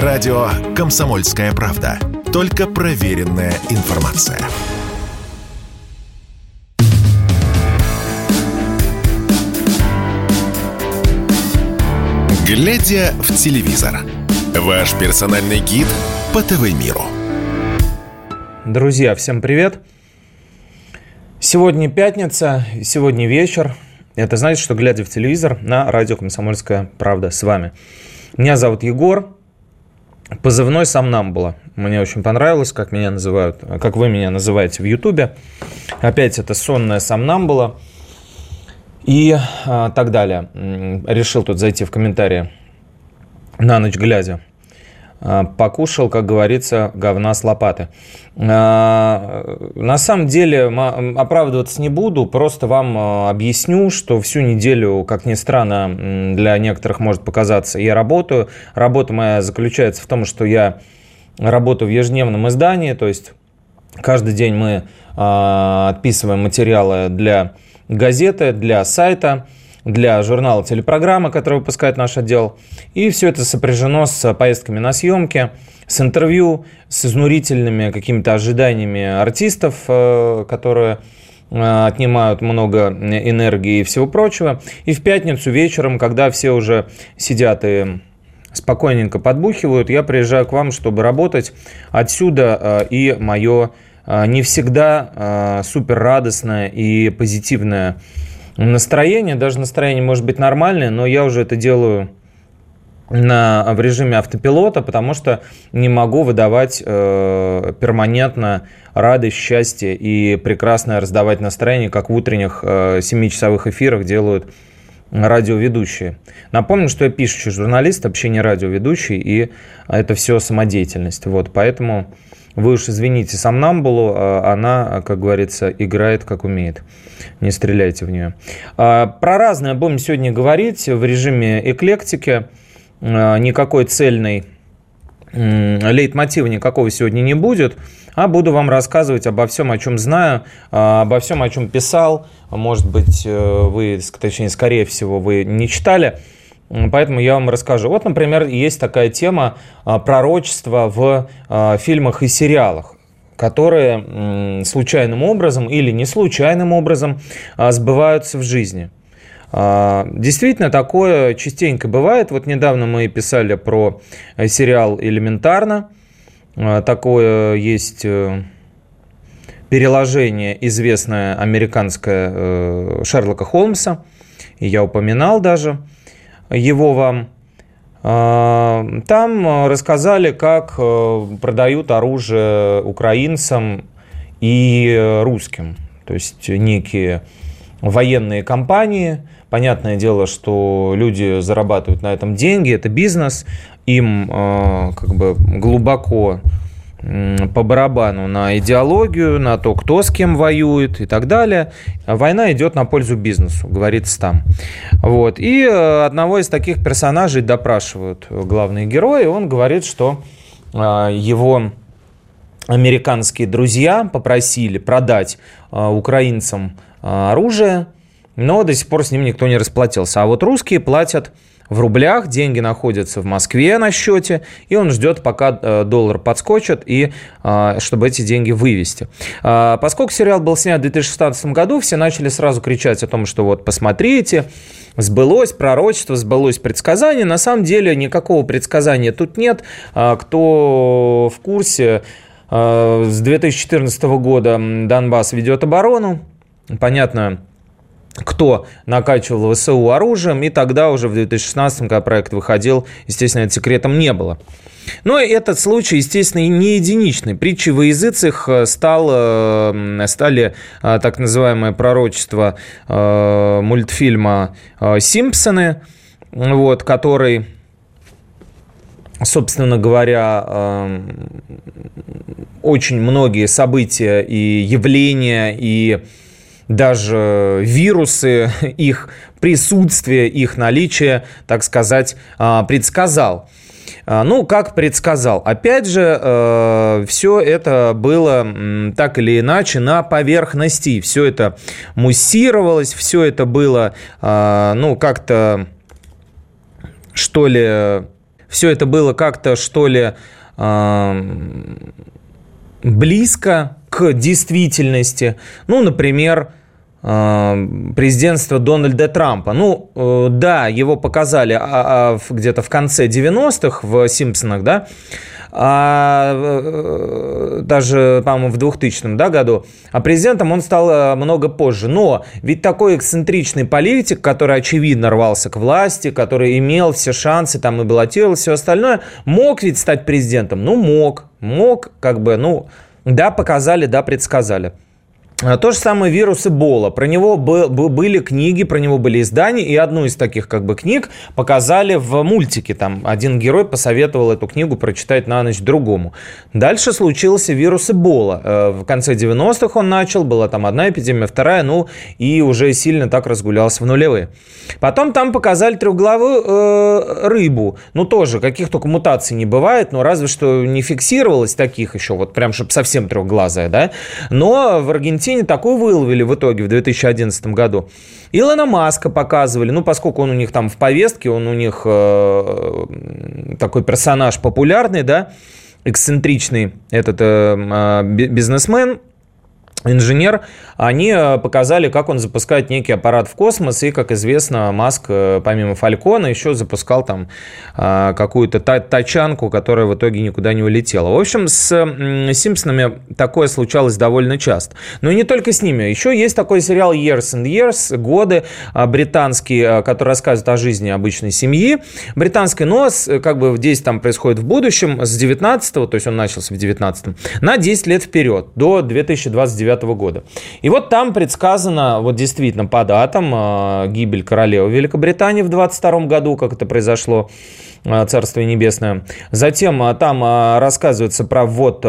Радио «Комсомольская правда». Только проверенная информация. Глядя в телевизор. Ваш персональный гид по ТВ-миру. Друзья, всем привет. Сегодня пятница, сегодня вечер. Это значит, что глядя в телевизор на радио «Комсомольская правда» с вами. Меня зовут Егор, позывной сам нам было. Мне очень понравилось, как меня называют, как вы меня называете в Ютубе. Опять это сонная сомнамбула и а, так далее. Решил тут зайти в комментарии на ночь глядя. А, покушал, как говорится, говна с лопаты. А, на самом деле оправдываться не буду, просто вам а, объясню, что всю неделю, как ни странно, для некоторых может показаться, я работаю. Работа моя заключается в том, что я работаю в ежедневном издании, то есть каждый день мы отписываем материалы для газеты, для сайта – для журнала телепрограммы, который выпускает наш отдел. И все это сопряжено с поездками на съемки, с интервью, с изнурительными какими-то ожиданиями артистов, э, которые э, отнимают много энергии и всего прочего. И в пятницу вечером, когда все уже сидят и спокойненько подбухивают, я приезжаю к вам, чтобы работать. Отсюда э, и мое не всегда супер радостное и позитивное настроение, даже настроение может быть нормальное, но я уже это делаю на, в режиме автопилота, потому что не могу выдавать э, перманентно радость, счастье и прекрасное раздавать настроение, как в утренних э, 7-часовых эфирах делают радиоведущие. Напомню, что я пишущий журналист, вообще не радиоведущий, и это все самодеятельность. Вот, поэтому вы уж извините Самнамбулу, а она, как говорится, играет как умеет. Не стреляйте в нее. А, про разное будем сегодня говорить в режиме эклектики. А, никакой цельной лейтмотива никакого сегодня не будет, а буду вам рассказывать обо всем, о чем знаю, обо всем, о чем писал. Может быть, э, вы, точнее, скорее всего, вы не читали – Поэтому я вам расскажу. Вот, например, есть такая тема а, пророчества в а, фильмах и сериалах которые случайным образом или не случайным образом а, сбываются в жизни. Действительно, такое частенько бывает. Вот недавно мы писали про э, сериал «Элементарно». Такое есть э, переложение известное американское э, Шерлока Холмса. Я упоминал даже – его вам. А, там рассказали, как э, продают оружие украинцам и русским. То есть некие военные компании. Понятное дело, что люди зарабатывают на этом деньги, это бизнес. Им как бы глубоко по барабану на идеологию, на то, кто с кем воюет и так далее. Война идет на пользу бизнесу, говорится там. Вот. И э, одного из таких персонажей допрашивают главные герои. Он говорит, что э, его американские друзья попросили продать э, украинцам оружие, но до сих пор с ним никто не расплатился. А вот русские платят в рублях, деньги находятся в Москве на счете, и он ждет, пока э, доллар подскочит, и э, чтобы эти деньги вывести. А, поскольку сериал был снят в 2016 году, все начали сразу кричать о том, что вот посмотрите, сбылось пророчество, сбылось предсказание. На самом деле никакого предсказания тут нет. Кто в курсе, э, с 2014 года Донбасс ведет оборону. Понятно, кто накачивал ВСУ оружием, и тогда уже в 2016, когда проект выходил, естественно, это секретом не было. Но этот случай, естественно, не единичный. Притчей во языцах э, стал, э, стали э, так называемое пророчество мультфильма «Симпсоны», вот, который собственно говоря, очень многие события и явления, и даже вирусы, их присутствие, их наличие, так сказать, а, предсказал. А, ну, как предсказал. Опять же, э, все это было так или иначе на поверхности. Все это муссировалось, все это было, а, ну, как-то, что ли, все это было как-то, что ли, близко к действительности. Ну, например, президентство Дональда Трампа. Ну, э, да, его показали а, а, где-то в конце 90-х в «Симпсонах», да, а, э, даже, по-моему, в 2000 да, году, а президентом он стал э, много позже. Но ведь такой эксцентричный политик, который, очевидно, рвался к власти, который имел все шансы, там и баллотировал, все остальное, мог ведь стать президентом? Ну, мог. Мог, как бы, ну, да, показали, да, предсказали. А, то же самое вирус Эбола. Про него были книги, про него были издания, и одну из таких как бы книг показали в мультике. Там один герой посоветовал эту книгу прочитать на ночь другому. Дальше случился вирус Эбола. Э, в конце 90-х он начал, была там одна эпидемия, вторая, ну и уже сильно так разгулялся в нулевые. Потом там показали трехглавую э, рыбу. Ну тоже, каких только мутаций не бывает, но разве что не фиксировалось таких еще, вот прям, чтобы совсем трехглазая, да. Но в Аргентине Аргентине такую выловили в итоге в 2011 году. Илона Маска показывали, ну, поскольку он у них там в повестке, он у них э, такой персонаж популярный, да, эксцентричный этот э, э бизнесмен, инженер, они э, показали, как он запускает некий аппарат в космос, и, как известно, Маск, э, помимо Фалькона, еще запускал там э, какую-то тачанку, которая в итоге никуда не улетела. В общем, с Симпсонами такое случалось довольно часто. Но и не только с ними. Еще есть такой сериал Years and Years, годы, британский, который рассказывает о жизни обычной семьи британской, но как бы здесь там происходит в будущем, с 19 то есть он начался в 19 на 10 лет вперед, до 2029 1999 года. И вот там предсказано, вот действительно по датам, э, гибель королевы Великобритании в 22 году, как это произошло, э, Царствие Небесное. Затем э, там рассказывается про ввод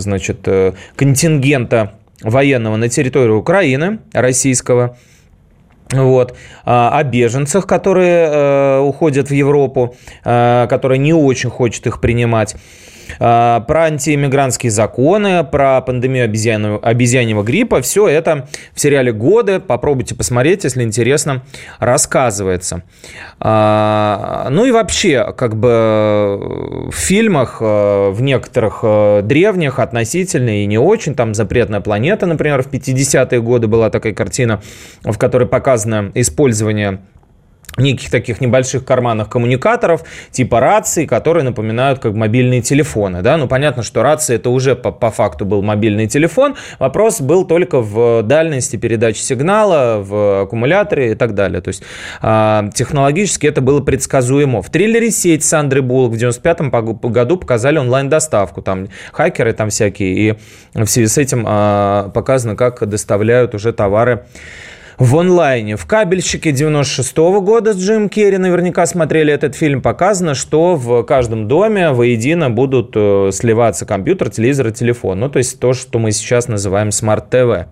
значит, контингента военного на территорию Украины, российского, вот, о беженцах, которые уходят в Европу, которая не очень хочет их принимать. А, про антииммигрантские законы, про пандемию обезьянного, обезьяньего гриппа. Все это в сериале «Годы». Попробуйте посмотреть, если интересно, рассказывается. А, ну и вообще, как бы в фильмах, э, в некоторых э, древних, относительно и не очень, там «Запретная планета», например, в 50-е годы была такая картина, в которой показано использование неких таких небольших карманных коммуникаторов, типа рации, которые напоминают как мобильные телефоны. Да? Ну, понятно, что рация это уже по, по факту был мобильный телефон. Вопрос был только в дальности передачи сигнала, в аккумуляторе и так далее. То есть э, технологически это было предсказуемо. В триллере «Сеть» с Сандрой Буллок в 95 году показали онлайн-доставку. Там хакеры там всякие. И в связи с этим э, показано, как доставляют уже товары в онлайне. В «Кабельщике» 96 -го года с Джим Керри наверняка смотрели этот фильм. Показано, что в каждом доме воедино будут э, сливаться компьютер, телевизор и телефон. Ну, то есть то, что мы сейчас называем смарт-ТВ.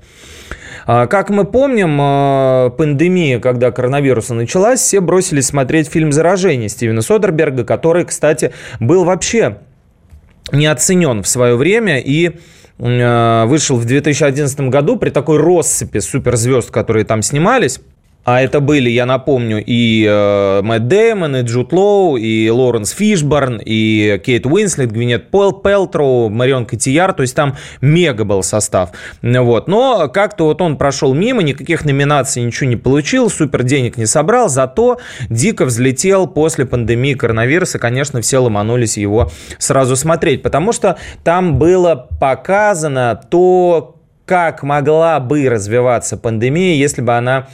А, как мы помним, э, пандемия, когда коронавируса началась, все бросились смотреть фильм «Заражение» Стивена Содерберга, который, кстати, был вообще не оценен в свое время и вышел в 2011 году при такой россыпи суперзвезд, которые там снимались. А это были, я напомню, и э, Мэтт Дэймон, и Джуд Лоу, и Лоренс Фишборн, и Кейт Уинслет, Гвинет Пел, Пелтроу, Марион Котияр. То есть там мега был состав. Вот. Но как-то вот он прошел мимо, никаких номинаций ничего не получил, супер денег не собрал, зато дико взлетел после пандемии коронавируса. Конечно, все ломанулись его сразу смотреть, потому что там было показано то, как могла бы развиваться пандемия, если бы она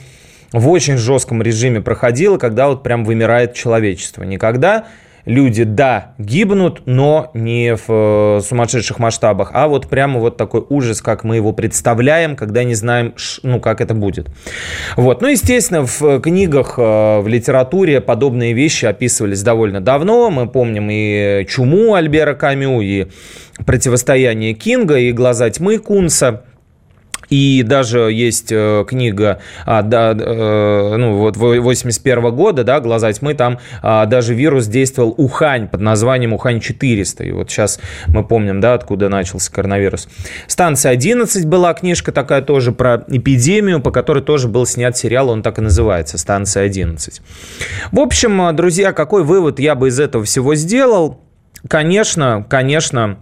в очень жестком режиме проходило, когда вот прям вымирает человечество. Никогда люди, да, гибнут, но не в э, сумасшедших масштабах, а вот прямо вот такой ужас, как мы его представляем, когда не знаем, ну, как это будет. Вот. Ну, естественно, в книгах, э, в литературе подобные вещи описывались довольно давно. Мы помним и «Чуму» Альбера Камю, и «Противостояние Кинга», и «Глаза тьмы» Кунса – И даже есть э, книга, а, да, э, ну, вот 81 года, да, «Глаза тьмы», там а, даже вирус действовал Ухань под названием Ухань-400. И вот сейчас мы помним, да, откуда начался коронавирус. «Станция 11» была книжка такая тоже про эпидемию, по которой тоже был снят сериал, он так и называется «Станция 11». В общем, друзья, какой вывод я бы из этого всего сделал? Конечно, конечно,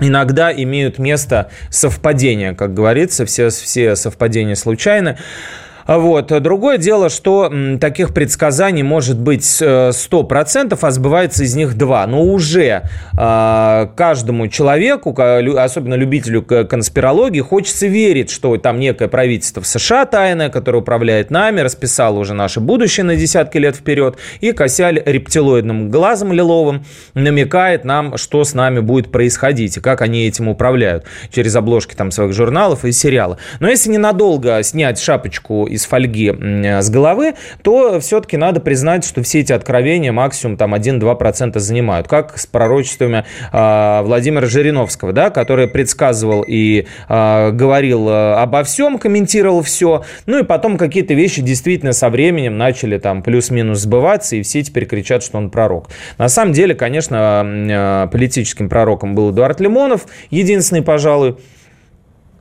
иногда имеют место совпадения, как говорится, все, все совпадения случайны. Вот. Другое дело, что таких предсказаний может быть 100%, а сбывается из них два. Но уже а, каждому человеку, особенно любителю конспирологии, хочется верить, что там некое правительство в США тайное, которое управляет нами, расписало уже наше будущее на десятки лет вперед, и Косяль рептилоидным глазом лиловым намекает нам, что с нами будет происходить, и как они этим управляют через обложки там своих журналов и сериала. Но если ненадолго снять шапочку из фольги с головы, то все-таки надо признать, что все эти откровения максимум там 1-2% занимают. Как с пророчествами э, Владимира Жириновского, да, который предсказывал и э, говорил обо всем, комментировал все, ну и потом какие-то вещи действительно со временем начали там плюс-минус сбываться, и все теперь кричат, что он пророк. На самом деле, конечно, политическим пророком был Эдуард Лимонов, единственный, пожалуй, Э,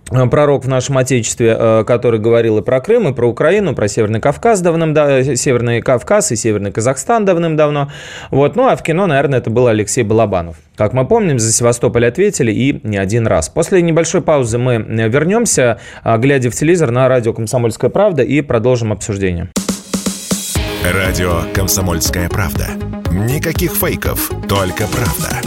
пророк в нашем Отечестве, э, который говорил и про Крым, и про Украину, про Северный Кавказ давным давно Северный Кавказ и Северный Казахстан давным-давно. Вот. Ну, а в кино, наверное, это был Алексей Балабанов. Как мы помним, за Севастополь ответили и не один раз. После небольшой паузы мы вернемся, э, глядя в телевизор на радио «Комсомольская правда» и продолжим обсуждение. Радио «Комсомольская правда». Никаких фейков, только правда.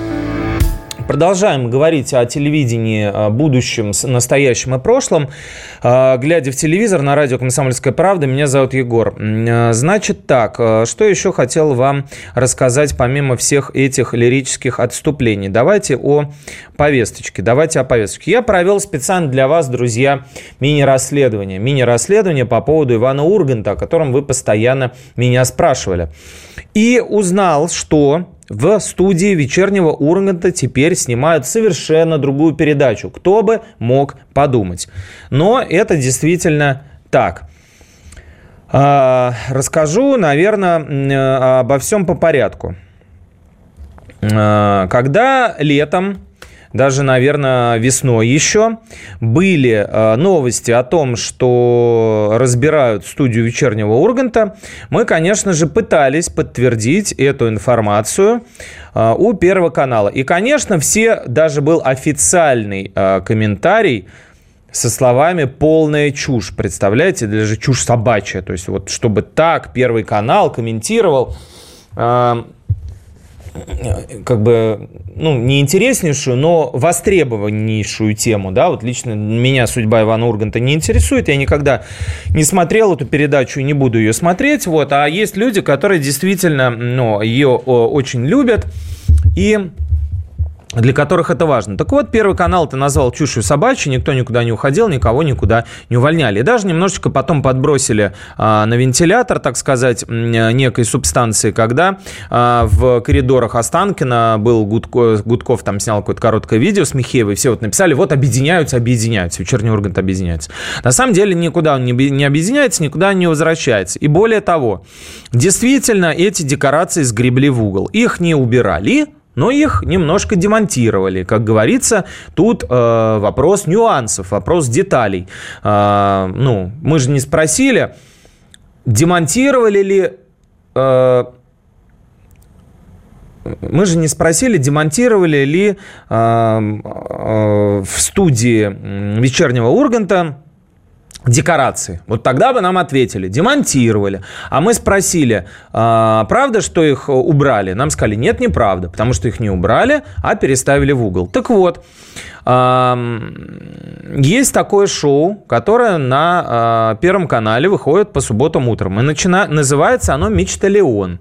Продолжаем говорить о телевидении, будущем, настоящем и прошлом. А, глядя в телевизор на радио «Комсомольская правда», меня зовут Егор. А, значит так, а, что еще хотел вам рассказать помимо всех этих лирических отступлений? Давайте о повесточке. Давайте о повесточке. Я провел специально для вас, друзья, мини-расследование. Мини-расследование по поводу Ивана Урганта, о котором вы постоянно меня спрашивали. И узнал, что в студии вечернего Урганта теперь снимают совершенно другую передачу. Кто бы мог подумать. Но это действительно так. А, расскажу, наверное, обо всем по порядку. А, когда летом даже, наверное, весной еще, были э, новости о том, что разбирают студию вечернего Урганта, мы, конечно же, пытались подтвердить эту информацию э, у Первого канала. И, конечно, все, даже был официальный э, комментарий, со словами «полная чушь». Представляете, даже чушь собачья. То есть вот чтобы так Первый канал комментировал как бы, ну, не интереснейшую, но востребованнейшую тему, да, вот лично меня судьба Ивана Урганта не интересует, я никогда не смотрел эту передачу и не буду ее смотреть, вот, а есть люди, которые действительно, ну, ее очень любят, и для которых это важно. Так вот, Первый канал ты назвал чушью собачьей, никто никуда не уходил, никого никуда не увольняли. И даже немножечко потом подбросили а, на вентилятор, так сказать, некой субстанции, когда а, в коридорах Останкина был Гудков, Гудков там снял какое-то короткое видео с Михеевой, все вот написали, вот объединяются, объединяются, вечерний Ургант объединяется. На самом деле никуда он не, не объединяется, никуда не возвращается. И более того, действительно эти декорации сгребли в угол. Их не убирали, но их немножко демонтировали. Как говорится, тут э, вопрос нюансов, вопрос деталей. Э, ну, мы же не спросили, демонтировали ли... Э, мы же не спросили, демонтировали ли э, э, в студии вечернего Урганта декорации. Вот тогда бы нам ответили, демонтировали. А мы спросили, а, правда, что их убрали? Нам сказали, нет, неправда, потому что их не убрали, а переставили в угол. Так вот, а, есть такое шоу, которое на а, Первом канале выходит по субботам утром. И начина... называется оно «Мечталеон».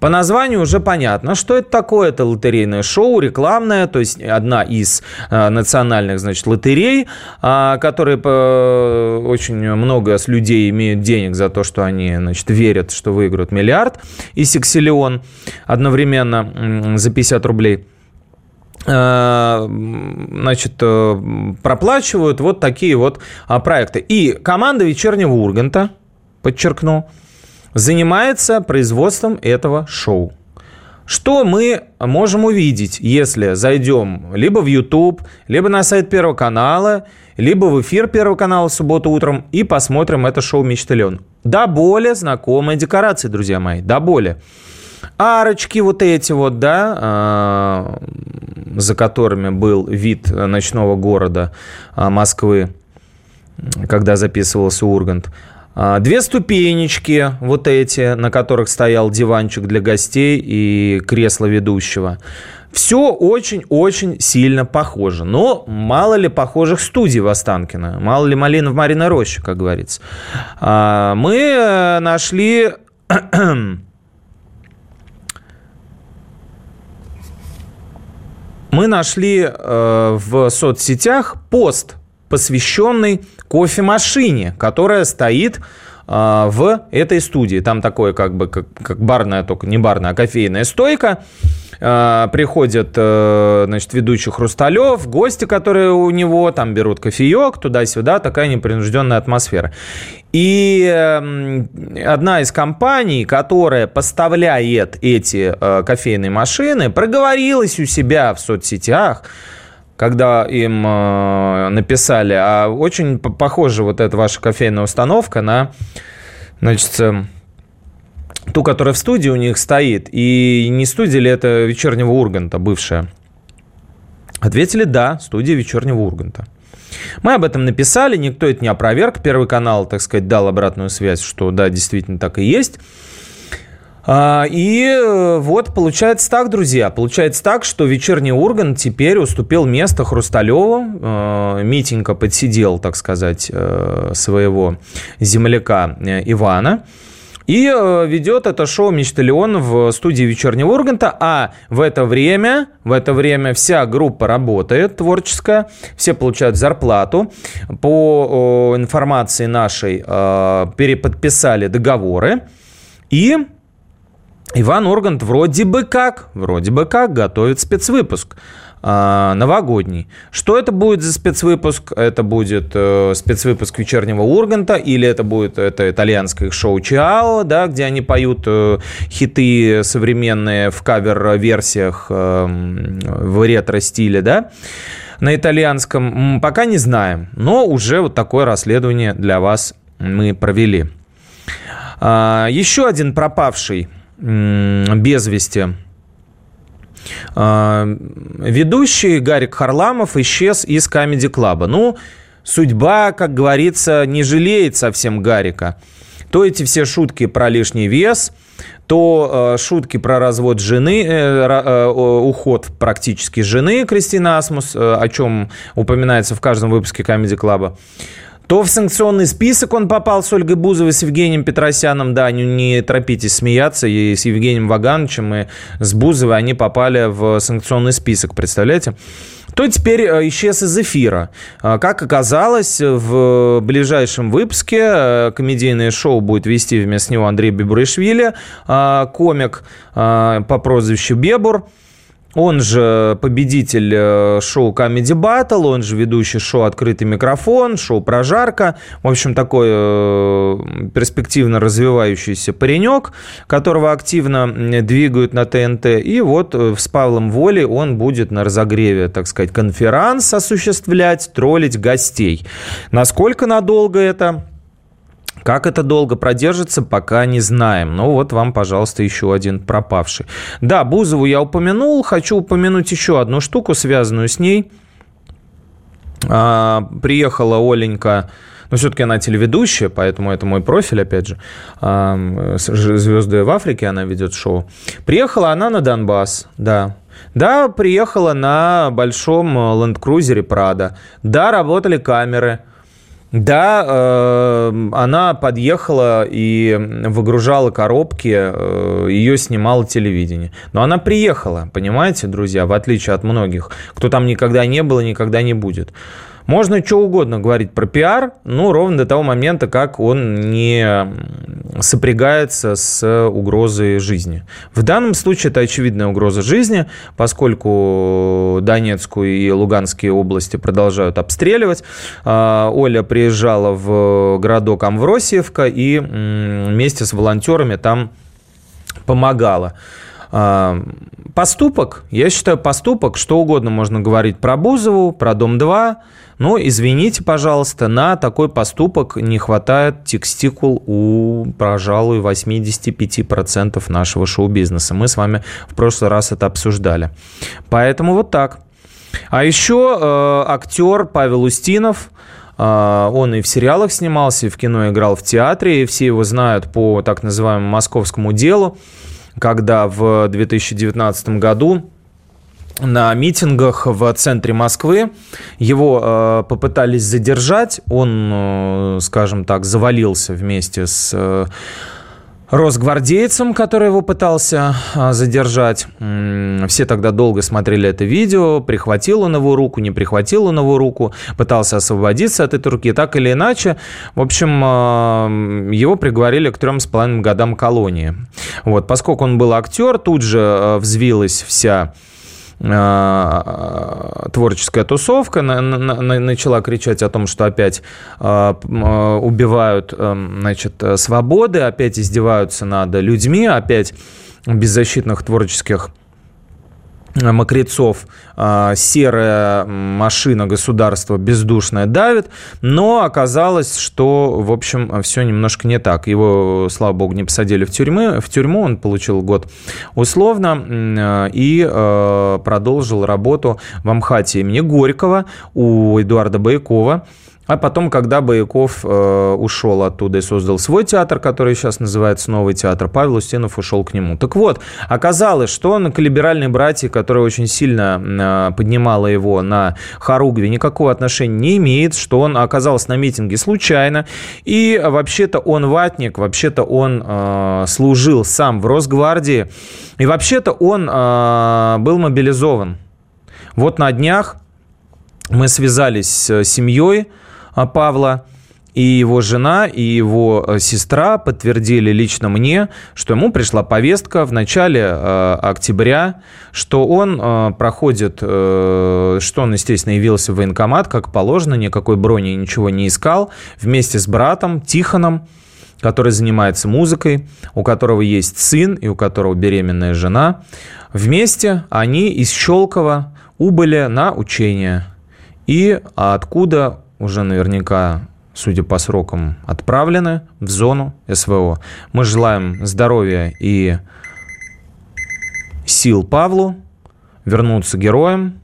По названию уже понятно, что это такое. Это лотерейное шоу, рекламное, то есть одна из э, национальных, значит, лотерей, э, которые э, очень много с людей имеют денег за то, что они, значит, верят, что выиграют миллиард и сексиллион одновременно за 50 рублей э, значит, э, проплачивают вот такие вот а, проекты. И команда вечернего Урганта, подчеркну, занимается производством этого шоу. Что мы можем увидеть, если зайдем либо в YouTube, либо на сайт Первого канала, либо в эфир Первого канала в субботу утром и посмотрим это шоу «Мечталион». До более знакомые декорации, друзья мои, до более. Арочки вот эти вот, да, а, за которыми был вид ночного города а, Москвы, когда записывался Ургант – две ступенечки вот эти, на которых стоял диванчик для гостей и кресло ведущего. Все очень-очень сильно похоже. Но мало ли похожих студий в Останкино. Мало ли малин в Мариной роще, как говорится. А, мы э, нашли... Мы нашли э, в соцсетях пост посвященный кофемашине, которая стоит а, в этой студии. Там такое как бы как, как барная, только не барная, а кофейная стойка. А, приходят, э, значит, ведущий Хрусталев, гости, которые у него, там берут кофеек, туда-сюда, такая непринужденная атмосфера. И одна из компаний, которая поставляет эти э, кофейные машины, проговорилась у себя в соцсетях, когда им э, написали, а очень похожа вот эта ваша кофейная установка на, значит, э, ту, которая в студии у них стоит. И не студия ли это вечернего Урганта, бывшая? Ответили, да, студия вечернего Урганта. Мы об этом написали, никто это не опроверг. Первый канал, так сказать, дал обратную связь, что да, действительно так и есть. А, и э, вот получается так, друзья, получается так, что вечерний Урган теперь уступил место Хрусталеву. Э, Митенька подсидел, так сказать, э, своего земляка Ивана. И ведет это шоу «Мечталион» в студии вечернего Урганта, а в это время, в это время вся группа работает творческая, все получают зарплату. По информации нашей переподписали договоры. И Иван Ургант вроде бы как, вроде бы как готовит спецвыпуск э, новогодний. Что это будет за спецвыпуск? Это будет э, спецвыпуск вечернего Урганта или это будет это итальянское шоу Чао, да, где они поют э, хиты современные в кавер-версиях э, в ретро-стиле, да? На итальянском пока не знаем, но уже вот такое расследование для вас мы провели. А, еще один пропавший без вести. А, ведущий Гарик Харламов исчез из Камеди Клаба. Ну, судьба, как говорится, не жалеет совсем Гарика. То эти все шутки про лишний вес, то э, шутки про развод жены, э, э, уход практически жены Кристины Асмус, о чем упоминается в каждом выпуске Камеди Клаба то в санкционный список он попал с Ольгой Бузовой, с Евгением Петросяном. Да, не, не торопитесь смеяться. И с Евгением Вагановичем и с Бузовой они попали в санкционный список, представляете? то теперь э, исчез из эфира. А, как оказалось, в ближайшем выпуске э, комедийное шоу будет вести вместо него Андрей Бибуришвили, а, комик а, по прозвищу Бебур. Он же победитель э, шоу Comedy Battle, он же ведущий шоу «Открытый микрофон», шоу «Прожарка». В общем, такой э, перспективно развивающийся паренек, которого активно двигают на ТНТ. И вот э, с Павлом Волей он будет на разогреве, так сказать, конферанс осуществлять, троллить гостей. Насколько надолго это? Как это долго продержится, пока не знаем. Ну вот вам, пожалуйста, еще один пропавший. Да, Бузову я упомянул. Хочу упомянуть еще одну штуку, связанную с ней. А, приехала Оленька но все-таки она телеведущая, поэтому это мой профиль, опять же. А, «Звезды в Африке» она ведет шоу. Приехала она на Донбасс, да. Да, приехала на большом ленд-крузере «Прада». Да, работали камеры – Да, э, она подъехала и выгружала коробки, э, ее снимало телевидение. Но она приехала, понимаете, друзья, в отличие от многих, кто там никогда не был и никогда не будет. Можно что угодно говорить про пиар, ну, ровно до того момента, как он не сопрягается с угрозой жизни. В данном случае это очевидная угроза жизни, поскольку Донецкую и Луганские области продолжают обстреливать. А, Оля приезжала в городок Амвросиевка и вместе с волонтерами там помогала. А, поступок, я считаю, поступок, что угодно можно говорить про Бузову, про Дом-2, но, извините, пожалуйста, на такой поступок не хватает текстикул у, пожалуй, 85% нашего шоу-бизнеса. Мы с вами в прошлый раз это обсуждали. Поэтому вот так. А еще э, актер Павел Устинов, э, он и в сериалах снимался, и в кино играл в театре, и все его знают по так называемому московскому делу, когда в 2019 году на митингах в центре Москвы. Его э, попытались задержать. Он, э, скажем так, завалился вместе с э, росгвардейцем, который его пытался э, задержать. Все тогда долго смотрели это видео. Прихватил он его руку, не прихватил он его руку. Пытался освободиться от этой руки. Так или иначе, в общем, э, его приговорили к трем с половиной годам колонии. Вот, поскольку он был актер, тут же э, взвилась вся творческая тусовка начала кричать о том, что опять э, э, убивают значит, свободы, опять издеваются над людьми, опять беззащитных творческих мокрецов а, серая машина государства бездушная давит, но оказалось, что, в общем, все немножко не так. Его, слава богу, не посадили в, тюрьмы, в тюрьму, он получил год условно и а, продолжил работу в Амхате имени Горького у Эдуарда Байкова. А потом, когда Бояков э, ушел оттуда и создал свой театр, который сейчас называется Новый театр, Павел Устинов ушел к нему. Так вот, оказалось, что он к либеральной братье, которая очень сильно э, поднимала его на хоругве, никакого отношения не имеет, что он оказался на митинге случайно. И вообще-то он ватник, вообще-то он э, служил сам в Росгвардии. И вообще-то он э, был мобилизован. Вот на днях мы связались с семьей Павла. И его жена, и его э, сестра подтвердили лично мне, что ему пришла повестка в начале э, октября, что он э, проходит, э, что он, естественно, явился в военкомат, как положено, никакой брони ничего не искал, вместе с братом Тихоном, который занимается музыкой, у которого есть сын и у которого беременная жена. Вместе они из Щелкова убыли на учение. И откуда уже наверняка, судя по срокам, отправлены в зону СВО. Мы желаем здоровья и сил Павлу вернуться героем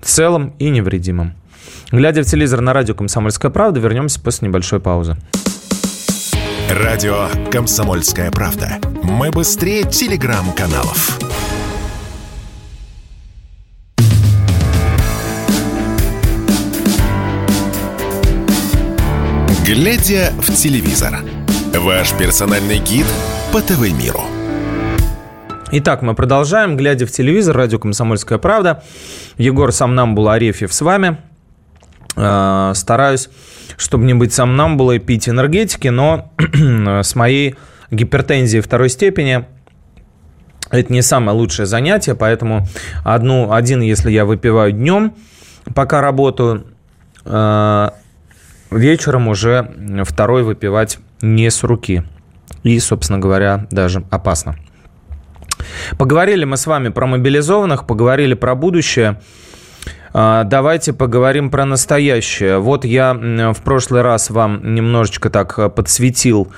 целым и невредимым. Глядя в телевизор на радио «Комсомольская правда», вернемся после небольшой паузы. Радио «Комсомольская правда». Мы быстрее телеграм-каналов. Глядя в телевизор. Ваш персональный гид по ТВ-миру. Итак, мы продолжаем. Глядя в телевизор, радио «Комсомольская правда». Егор Самнамбул Арефьев с вами. Э, стараюсь, чтобы не быть сомнамбулой, пить энергетики, но с моей гипертензией второй степени это не самое лучшее занятие, поэтому одну, один, если я выпиваю днем, пока работаю, э, вечером уже второй выпивать не с руки. И, собственно говоря, даже опасно. Поговорили мы с вами про мобилизованных, поговорили про будущее. А, давайте поговорим про настоящее. Вот я в прошлый раз вам немножечко так подсветил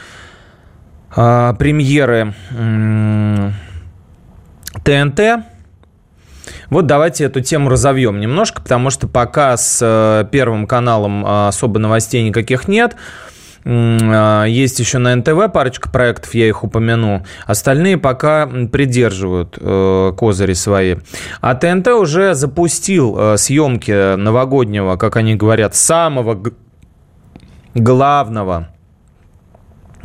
а, премьеры ТНТ вот давайте эту тему разовьем немножко, потому что пока с э, Первым каналом э, особо новостей никаких нет. Э, есть еще на НТВ парочка проектов, я их упомяну. Остальные пока придерживают козыри свои. А ТНТ уже запустил съемки новогоднего, как они говорят, самого главного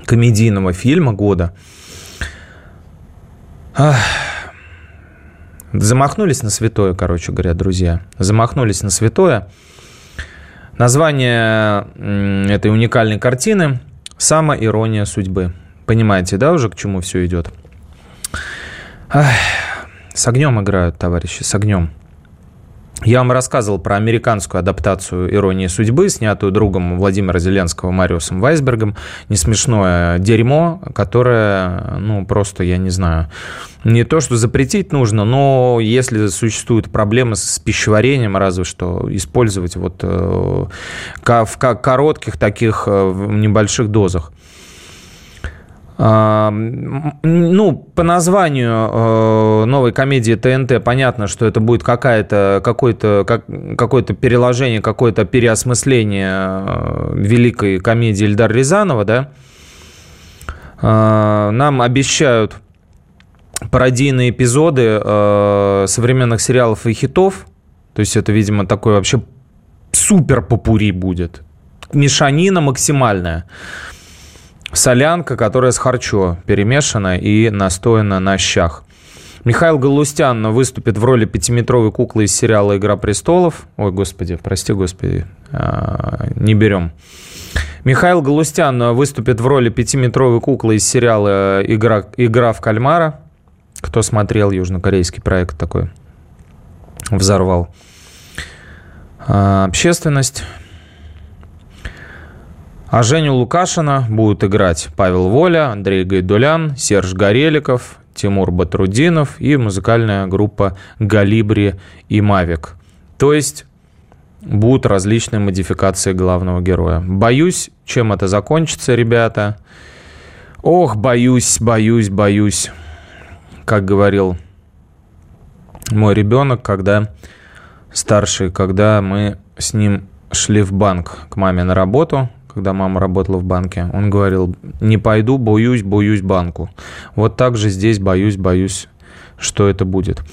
комедийного фильма года. Ах. Замахнулись на святое, короче говоря, друзья. Замахнулись на святое. Название этой уникальной картины «Сама ирония судьбы». Понимаете, да, уже к чему все идет? Ах, с огнем играют, товарищи, с огнем. Я вам рассказывал про американскую адаптацию «Иронии судьбы», снятую другом Владимира Зеленского Мариусом Вайсбергом. Не смешное дерьмо, которое, ну, просто, я не знаю, не то, что запретить нужно, но если существуют проблемы с пищеварением, разве что использовать вот э, в коротких таких э, небольших дозах. Ну, по названию э, новой комедии ТНТ понятно, что это будет какая-то, какое-то, как, какое-то переложение, какое-то переосмысление э, великой комедии Эльдар Рязанова, да. Э, нам обещают пародийные эпизоды современных сериалов и хитов. То есть это, видимо, такой вообще супер попури будет. Мешанина максимальная солянка, которая с харчо перемешана и настоена на щах. Михаил Галустян выступит в роли пятиметровой куклы из сериала «Игра престолов». Ой, господи, прости, господи, а, не берем. Михаил Галустян выступит в роли пятиметровой куклы из сериала «Игра, Игра в кальмара». Кто смотрел южнокорейский проект такой? Взорвал. А, общественность. А Женю Лукашина будут играть Павел Воля, Андрей Гайдулян, Серж Гореликов, Тимур Батрудинов и музыкальная группа «Галибри» и «Мавик». То есть будут различные модификации главного героя. Боюсь, чем это закончится, ребята. Ох, боюсь, боюсь, боюсь. Как говорил мой ребенок, когда старший, когда мы с ним шли в банк к маме на работу, когда мама работала в банке, он говорил, не пойду, боюсь, боюсь банку. Вот так же здесь боюсь, боюсь, что это будет.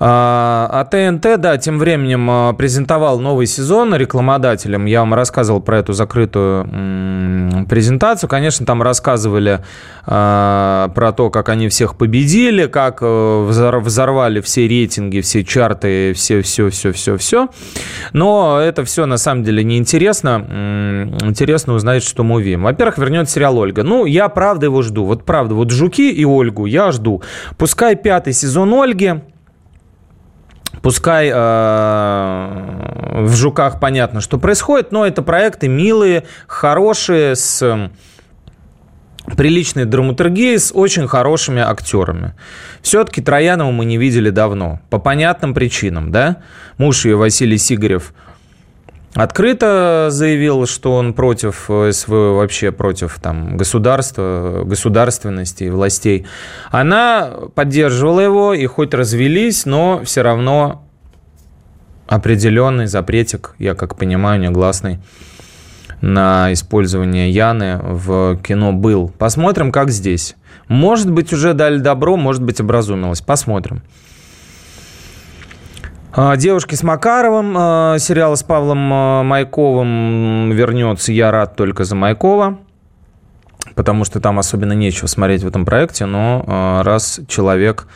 А, а ТНТ, да, тем временем а, презентовал новый сезон рекламодателям. Я вам рассказывал про эту закрытую презентацию. Конечно, там рассказывали а, про то, как они всех победили, как э, взорвали все рейтинги, все чарты, все, все, все, все, все. Но это все на самом деле не интересно. Интересно узнать, что мы увидим. Во-первых, вернется сериал Ольга. Ну, я правда его жду. Вот правда, вот Жуки и Ольгу я жду. Пускай пятый сезон Ольги Пускай э, в «Жуках» понятно, что происходит, но это проекты милые, хорошие, с приличной драматургией, с очень хорошими актерами. Все-таки Троянова мы не видели давно, по понятным причинам, да? Муж ее, Василий Сигарев, открыто заявил, что он против СВО, вообще против там, государства, государственности и властей. Она поддерживала его, и хоть развелись, но все равно определенный запретик, я как понимаю, негласный, на использование Яны в кино был. Посмотрим, как здесь. Может быть, уже дали добро, может быть, образумилась. Посмотрим. А, девушки с Макаровым, а, сериал с Павлом а, Майковым вернется. Я рад только за Майкова, потому что там особенно нечего смотреть в этом проекте, но раз человек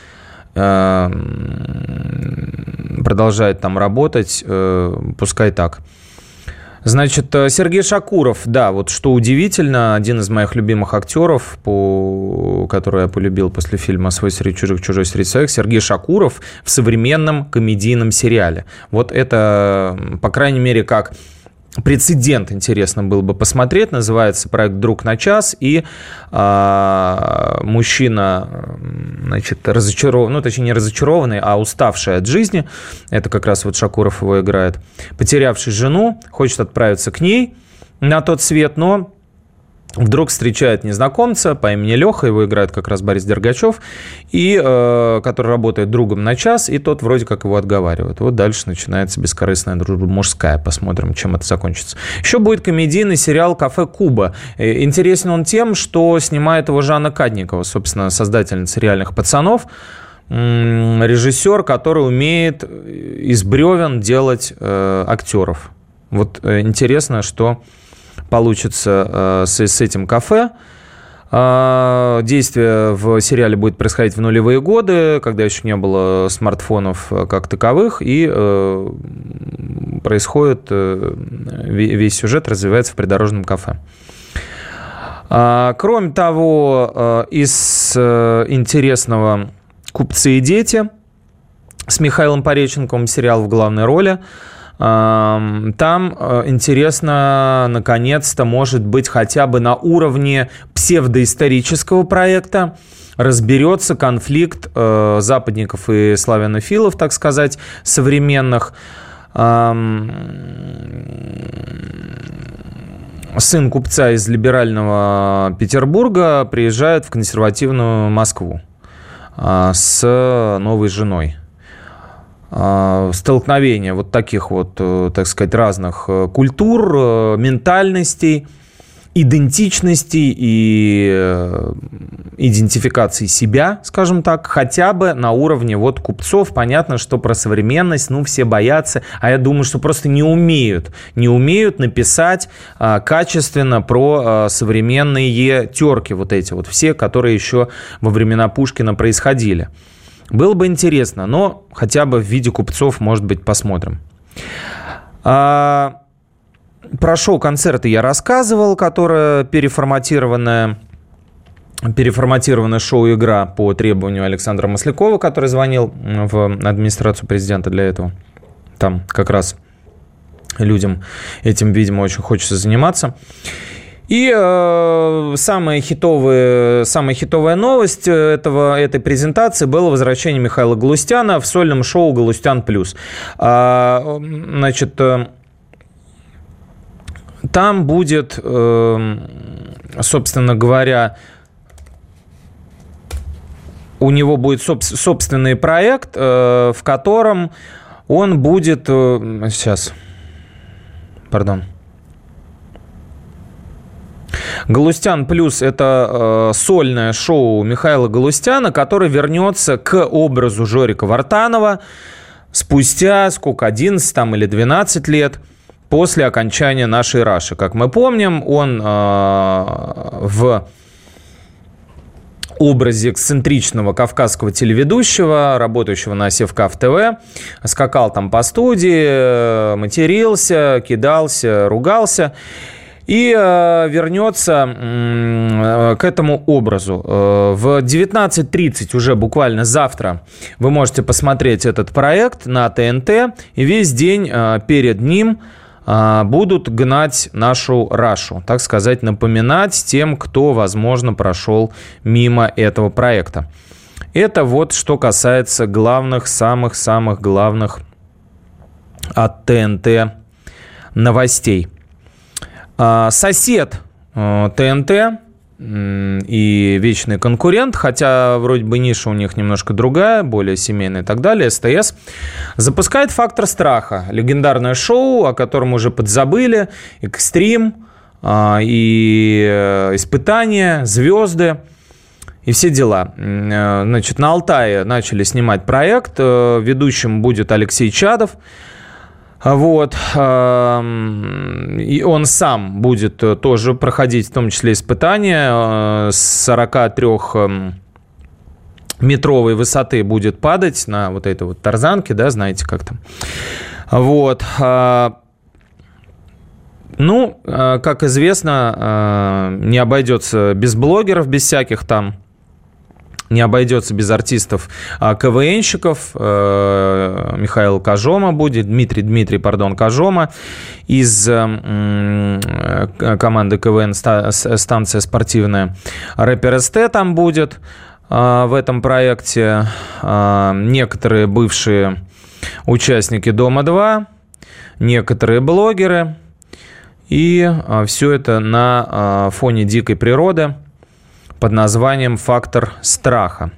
продолжает там работать, пускай так. Значит, э, Сергей Шакуров, да, вот что удивительно, один из моих любимых актеров, по, который я полюбил после фильма «Свой среди чужих, чужой среди своих», Сергей Шакуров в современном комедийном сериале. Вот это, по крайней мере, как прецедент интересно было бы посмотреть. Называется проект «Друг на час». И э, мужчина, значит, разочарованный, ну, точнее, не разочарованный, а уставший от жизни, это как раз вот Шакуров его играет, потерявший жену, хочет отправиться к ней на тот свет, но вдруг встречает незнакомца по имени Леха, его играет как раз Борис Дергачев, и, э, который работает другом на час, и тот вроде как его отговаривает. Вот дальше начинается бескорыстная дружба мужская. Посмотрим, чем это закончится. Еще будет комедийный сериал «Кафе Куба». Э, интересен он тем, что снимает его Жанна Кадникова, собственно, создательница «Реальных пацанов», режиссер, который умеет из бревен делать э, актеров. Вот э, интересно, что получится с, с этим кафе. А, действие в сериале будет происходить в нулевые годы, когда еще не было смартфонов как таковых, и э, происходит, э, весь сюжет развивается в придорожном кафе. А, кроме того, э, из интересного «Купцы и дети» с Михаилом Пореченковым сериал в главной роли – там э, интересно, наконец-то, может быть, хотя бы на уровне псевдоисторического проекта разберется конфликт э, западников и славянофилов, так сказать, современных. Сын купца из либерального Петербурга приезжает в консервативную Москву а, с новой женой. А, столкновения вот таких вот, э, так сказать, разных э, культур, э, ментальностей, идентичности и идентификации себя, скажем так, хотя бы на уровне вот купцов. Понятно, что про современность, ну, все боятся, а я думаю, что просто не умеют, не умеют написать а, качественно про а, современные терки, вот эти вот все, которые еще во времена Пушкина происходили. Было бы интересно, но хотя бы в виде купцов, может быть, посмотрим. А, про шоу-концерты я рассказывал, которое переформатированное переформатированное шоу-игра по требованию Александра Маслякова, который звонил в администрацию президента для этого. Там как раз людям этим, видимо, очень хочется заниматься. И э, самая, хитовая, самая хитовая новость этого, этой презентации было возвращение Михаила Галустяна в сольном шоу «Галустян плюс». А, значит, э, там будет, э, собственно говоря, у него будет собственный проект, э, в котором он будет... Э, сейчас, пардон. Галустян плюс это э, сольное шоу Михаила Галустяна, который вернется к образу Жорика Вартанова спустя сколько, 11 там, или 12 лет после окончания нашей Раши. Как мы помним, он э, в образе эксцентричного кавказского телеведущего, работающего на Севкав ТВ, скакал там по студии, э, матерился, кидался, ругался и э, вернется э, к этому образу. Э, в 19.30 уже буквально завтра вы можете посмотреть этот проект на ТНТ, и весь день перед ним будут гнать нашу Рашу, так сказать, напоминать тем, кто, возможно, прошел мимо этого проекта. Это вот что касается главных, самых-самых главных от ТНТ новостей. А, сосед э, ТНТ и вечный конкурент, хотя вроде бы ниша у них немножко другая, более семейная и так далее, СТС, запускает «Фактор страха», легендарное шоу, о котором уже подзабыли, экстрим, а, и э, испытания, звезды и все дела. Э, значит, на Алтае начали снимать проект, ведущим будет Алексей Чадов, вот. И он сам будет э, тоже проходить в том числе испытания э, с 43 метровой высоты будет падать на вот этой вот тарзанке, да, знаете, как там. Вот. А, ну, э, как известно, не обойдется без блогеров, без всяких там не обойдется без артистов а, КВНщиков. Э, Михаил Кожома будет, Дмитрий, Дмитрий, пардон, Кожома из э, команды КВН «Станция спортивная». Рэпер СТ там будет а, в этом проекте. А, некоторые бывшие участники «Дома-2», некоторые блогеры. И все это на фоне дикой природы – под названием «Фактор страха».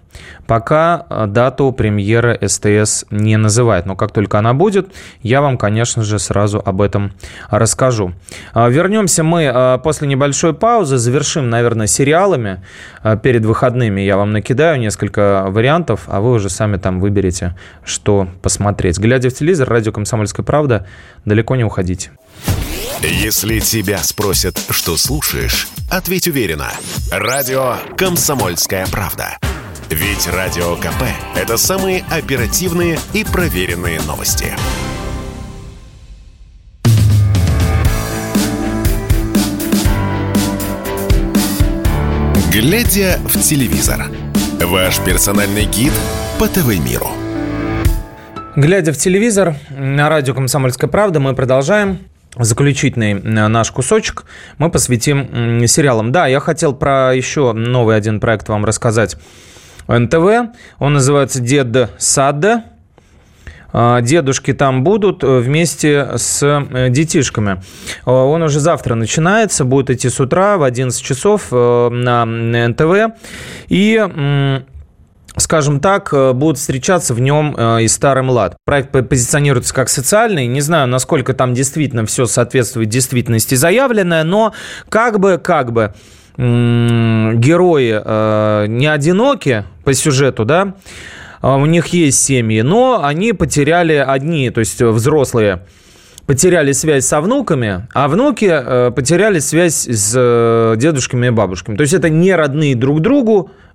Пока э, дату премьеры СТС не называет, но как только она будет, я вам, конечно же, сразу об этом расскажу. А, вернемся мы э, после небольшой паузы, завершим, наверное, сериалами. Э, перед выходными я вам накидаю несколько вариантов, а вы уже сами там выберете, что посмотреть. Глядя в телевизор, радио «Комсомольская правда», далеко не уходите. Если тебя спросят, что слушаешь, ответь уверенно. Радио «Комсомольская правда». Ведь Радио КП – это самые оперативные и проверенные новости. Глядя в телевизор. Ваш персональный гид по ТВ-миру. Глядя в телевизор, на радио «Комсомольская правда» мы продолжаем заключительный э, наш кусочек мы посвятим сериалам. Да, я хотел про еще новый один проект вам рассказать. НТВ. Он называется «Дед Садда». А, дедушки там будут э, вместе с э, детишками. Он уже завтра начинается, будет идти с утра в 11 часов на НТВ. И скажем так, э, будут встречаться в нем э, и старый млад. Проект позиционируется как социальный. Не знаю, насколько там действительно все соответствует действительности заявленное, но как бы, как бы герои э, не одиноки по сюжету, да, а у них есть семьи, но они потеряли одни, то есть взрослые потеряли связь со внуками, а внуки потеряли связь с дедушками и бабушками. То есть это не родные друг другу, Э,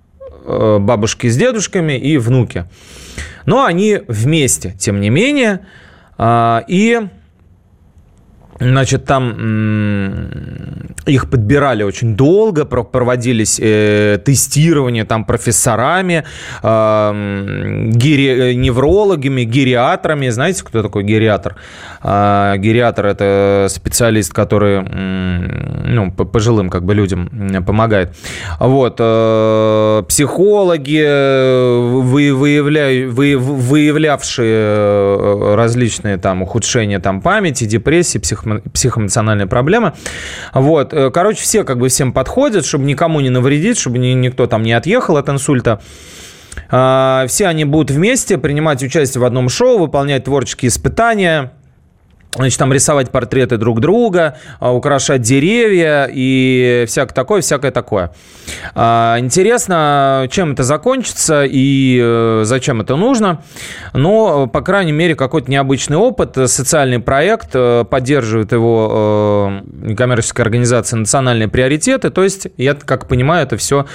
бабушки с дедушками и внуки. Но они вместе, тем не менее. А, и Значит, там их подбирали очень долго, проводились э, тестирования там профессорами, э, гири, неврологами, гериатрами. Знаете, кто такой гериатр? Э, гериатр – это специалист, который э, ну, пожилым как бы людям помогает. Вот. Э, психологи, вы, выявля, вы, выявлявшие э, различные там ухудшения там, памяти, депрессии, психо психоэмоциональные проблемы. Вот. Э, короче, все как бы всем подходят, чтобы никому не навредить, чтобы никто там не отъехал от инсульта. А, все они будут вместе принимать участие в одном шоу, выполнять творческие испытания – значит, там рисовать портреты друг друга, а, украшать деревья и всякое такое, всякое такое. А, интересно, чем это закончится и э, зачем это нужно. Но, по крайней мере, какой-то необычный опыт. Социальный проект э, поддерживает его э, коммерческая организация «Национальные приоритеты». То есть, я как понимаю, это все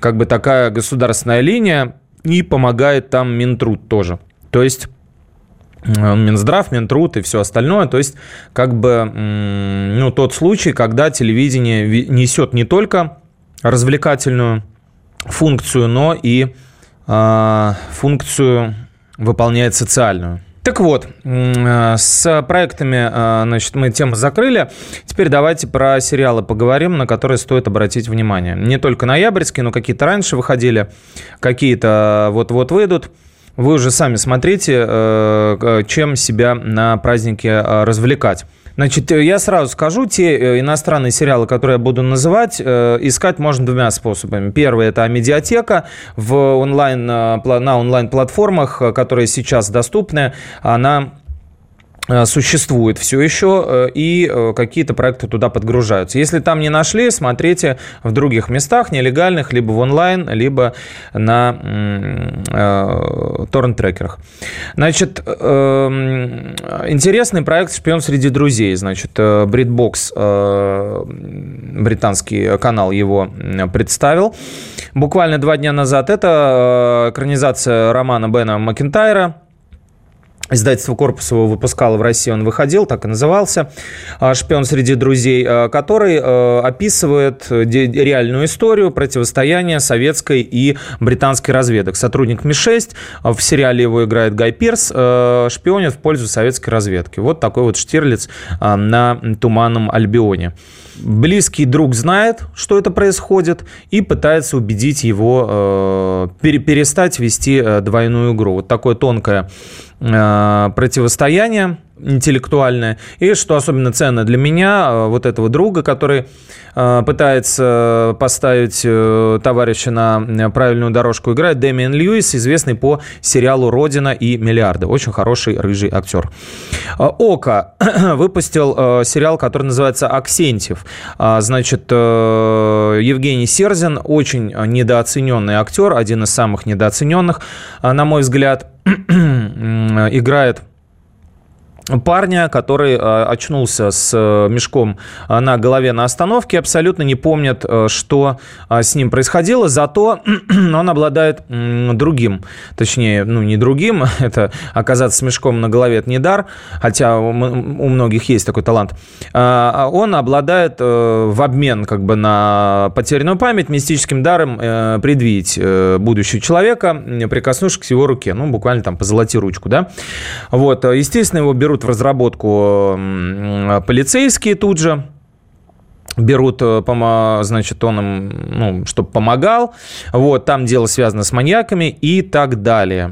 как бы такая государственная линия и помогает там Минтруд тоже. То есть Минздрав, Минтруд и все остальное. То есть, как бы, ну, тот случай, когда телевидение несет не только развлекательную функцию, но и э, функцию выполняет социальную. Так вот, э, с проектами, э, значит, мы тему закрыли. Теперь давайте про сериалы поговорим, на которые стоит обратить внимание. Не только ноябрьские, но какие-то раньше выходили, какие-то вот-вот выйдут. Вы уже сами смотрите, э, чем себя на празднике э, развлекать. Значит, я сразу скажу, те э, иностранные сериалы, которые я буду называть, искать можно двумя способами. Первый – это медиатека в онлайн, на онлайн-платформах, которые сейчас доступны. Она Э, существует все еще, э, и э, какие-то проекты туда подгружаются. Если там не нашли, смотрите в других местах, нелегальных, либо в онлайн, либо на э, торрент-трекерах. Значит, э, интересный проект «Шпион среди друзей». Значит, BritBox, э, британский канал его представил. Буквально два дня назад это экранизация романа Бена Макентайра Издательство Corpus его выпускало в России, он выходил, так и назывался, а, «Шпион среди друзей», а, который а, описывает реальную историю противостояния советской и британской разведок. Сотрудник Ми-6, в сериале его играет Гай Пирс, шпионит в пользу советской разведки. Вот такой вот Штирлиц на Туманном Альбионе. Близкий друг знает, что это происходит, и пытается убедить его перестать вести двойную игру. Вот такое тонкое Э, противостояние интеллектуальное. И что особенно ценно для меня, э, вот этого друга, который э, пытается поставить товарища на правильную дорожку, играет Дэмиан Льюис, известный по сериалу «Родина» и «Миллиарды». Очень хороший рыжий актер. Ока выпустил сериал, который называется «Аксентьев». Значит, Евгений Серзин, очень недооцененный актер, один из самых недооцененных, на мой взгляд, играет парня, который э, очнулся с э, мешком э, на голове на остановке, абсолютно не помнит, что с ним происходило, зато он обладает другим, точнее, ну не другим, это оказаться с мешком на голове, это не дар, хотя у многих есть такой талант. А он обладает в обмен как бы на потерянную память мистическим даром предвидеть будущего человека, прикоснувшись к его руке, ну буквально там позолоти ручку, да. Вот, естественно, его берут берут в разработку полицейские тут же, берут, э, значит, он им, ну, чтобы помогал. Вот, там дело связано с маньяками и так далее.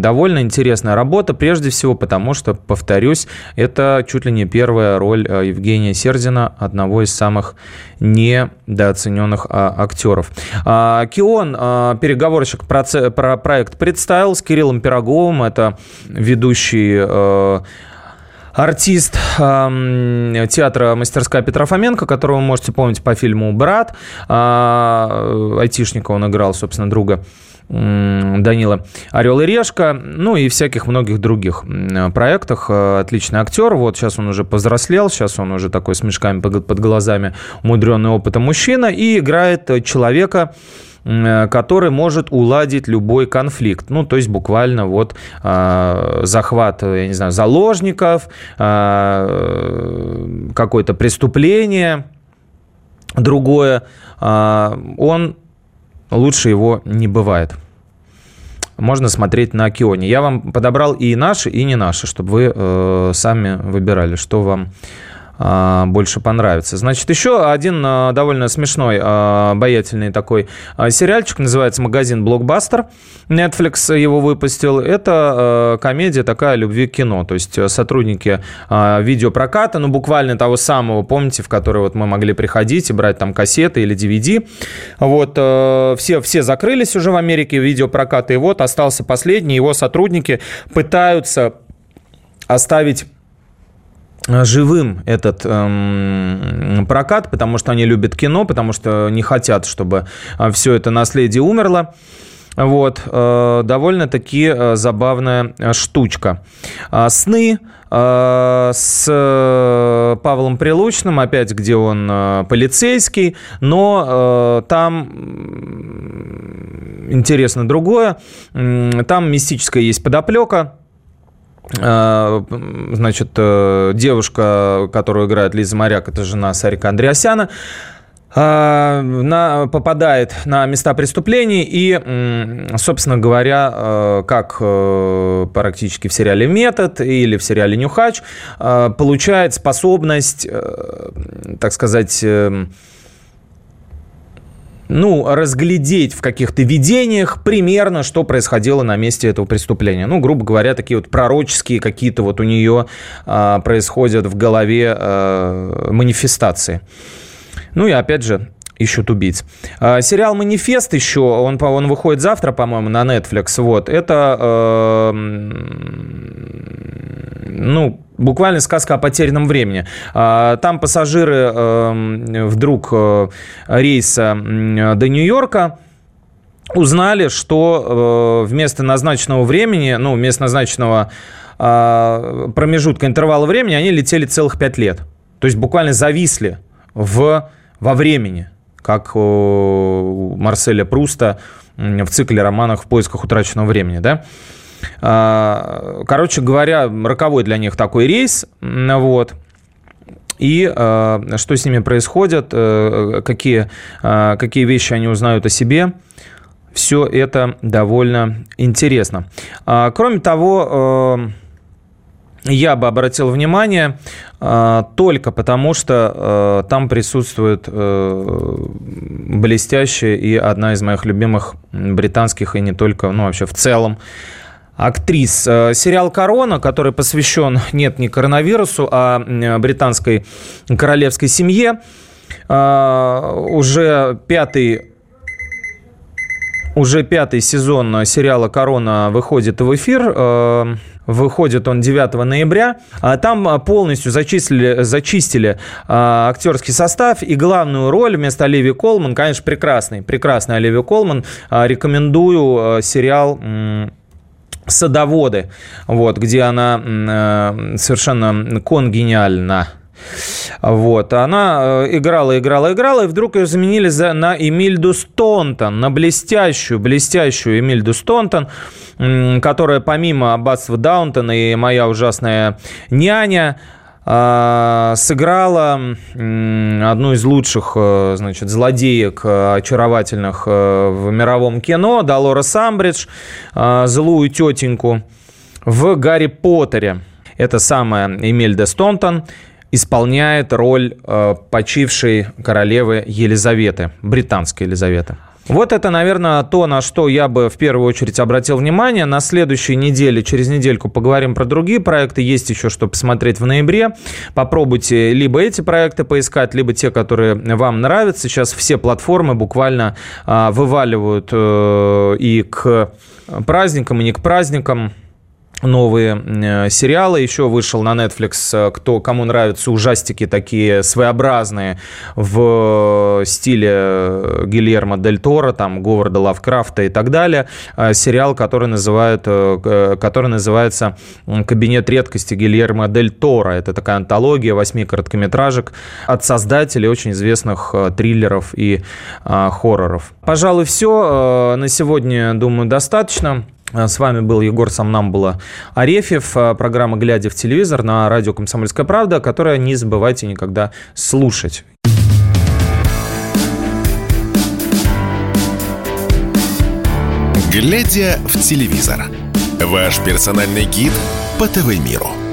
Довольно интересная работа, прежде всего потому, что, повторюсь, это чуть ли не первая роль э, Евгения Сердина, одного из самых недооцененных а, актеров. А, Кион, а, переговорщик про проект представил с Кириллом Пироговым, это ведущий э, артист э, театра «Мастерская Петра Фоменко», которого вы можете помнить по фильму «Брат». Э, айтишника он играл, собственно, друга Данила Орел и Решка, ну и всяких многих других проектах. Отличный актер. Вот сейчас он уже повзрослел, сейчас он уже такой с мешками под глазами, умудренный опытом мужчина и играет человека, Э, который может уладить любой конфликт. Ну, то есть буквально вот э, захват, я не знаю, заложников, э, какое-то преступление, другое, э, он лучше его не бывает. Можно смотреть на Кионе. Я вам подобрал и наши, и не наши, чтобы вы э, сами выбирали, что вам больше понравится. Значит, еще один а, довольно смешной, а, обаятельный такой сериальчик, называется «Магазин Блокбастер». Netflix его выпустил. Это комедия такая любви к кино. То есть сотрудники видеопроката, ну, буквально того самого, помните, в который вот мы могли приходить и брать там кассеты или DVD. Вот, все, все закрылись уже в Америке, видеопрокаты, и вот остался последний. Его сотрудники пытаются оставить Э, живым этот эм, прокат, потому что они любят кино, потому что не хотят, чтобы э, все это наследие умерло. Вот, э, довольно-таки э, забавная штучка. Э, сны э, с Павлом Прилучным, опять где он э, полицейский, но э, там интересно другое. Там мистическая есть подоплека Э, значит, э, девушка, которую играет Лиза Моряк, это жена Сарика Андреасяна, э, на, попадает на места преступлений и, собственно говоря, как практически в сериале «Метод» или в сериале «Нюхач», получает способность, так сказать, ну, разглядеть в каких-то видениях примерно, что происходило на месте этого преступления. Ну, грубо говоря, такие вот пророческие какие-то вот у нее а, происходят в голове а, манифестации. Ну и опять же, ищут убийц. А, сериал «Манифест» еще, он, он выходит завтра, по-моему, на Netflix. Вот, это, э, ну, буквально сказка о потерянном времени. А, там пассажиры э, вдруг э, рейса до Нью-Йорка узнали, что э, вместо назначенного времени, ну, вместо назначенного а, промежутка интервала времени они летели целых пять лет. То есть буквально зависли в, во времени как у Марселя Пруста в цикле романов «В поисках утраченного времени». Да? А, короче говоря, роковой для них такой рейс. Вот. И э, что с ними происходит, э, какие, э, какие вещи они узнают о себе, все это довольно интересно. А, кроме того, э, я бы обратил внимание э, только потому, что э, там присутствует э, блестящая и одна из моих любимых британских и не только, ну вообще в целом актрис. Э, сериал «Корона», который посвящен, нет, не коронавирусу, а британской королевской семье, э, уже пятый уже пятый сезон сериала «Корона» выходит в эфир. Выходит он 9 ноября. А там полностью зачислили, зачистили а, актерский состав. И главную роль вместо Оливии Колман, конечно, прекрасный, прекрасный Оливия Колман. А, рекомендую сериал садоводы, вот, где она совершенно конгениальна. Вот. Она э, играла, играла, играла, и вдруг ее заменили за, на Эмильду Стонтон, на блестящую, блестящую Эмильду Стонтон, которая помимо Аббатства Даунтона и «Моя ужасная няня», а, сыграла одну из лучших, э, значит, злодеек э, очаровательных в мировом кино, Долора Самбридж, злую тетеньку в «Гарри Поттере». Это самая Эмильда Стонтон – исполняет роль э, почившей королевы Елизаветы, британской Елизаветы. Вот это, наверное, то, на что я бы в первую очередь обратил внимание. На следующей неделе, через недельку поговорим про другие проекты. Есть еще что посмотреть в ноябре. Попробуйте либо эти проекты поискать, либо те, которые вам нравятся. Сейчас все платформы буквально э, вываливают э, и к праздникам, и не к праздникам новые э, сериалы. Еще вышел на Netflix, э, кто, кому нравятся ужастики такие своеобразные в стиле э, Гильермо Дель Торо, там, Говарда Лавкрафта и так далее. Сериал, который, называют, который называется «Кабинет редкости Гильермо Дель Торо». Это такая антология восьми короткометражек от создателей очень известных триллеров и хорроров. Пожалуй, все. На сегодня, думаю, достаточно. Э, с вами был Егор Самнамбула Арефьев, э, программа «Глядя в телевизор» на радио «Комсомольская правда», которая не забывайте никогда слушать. «Глядя в телевизор» – ваш персональный гид по ТВ-миру.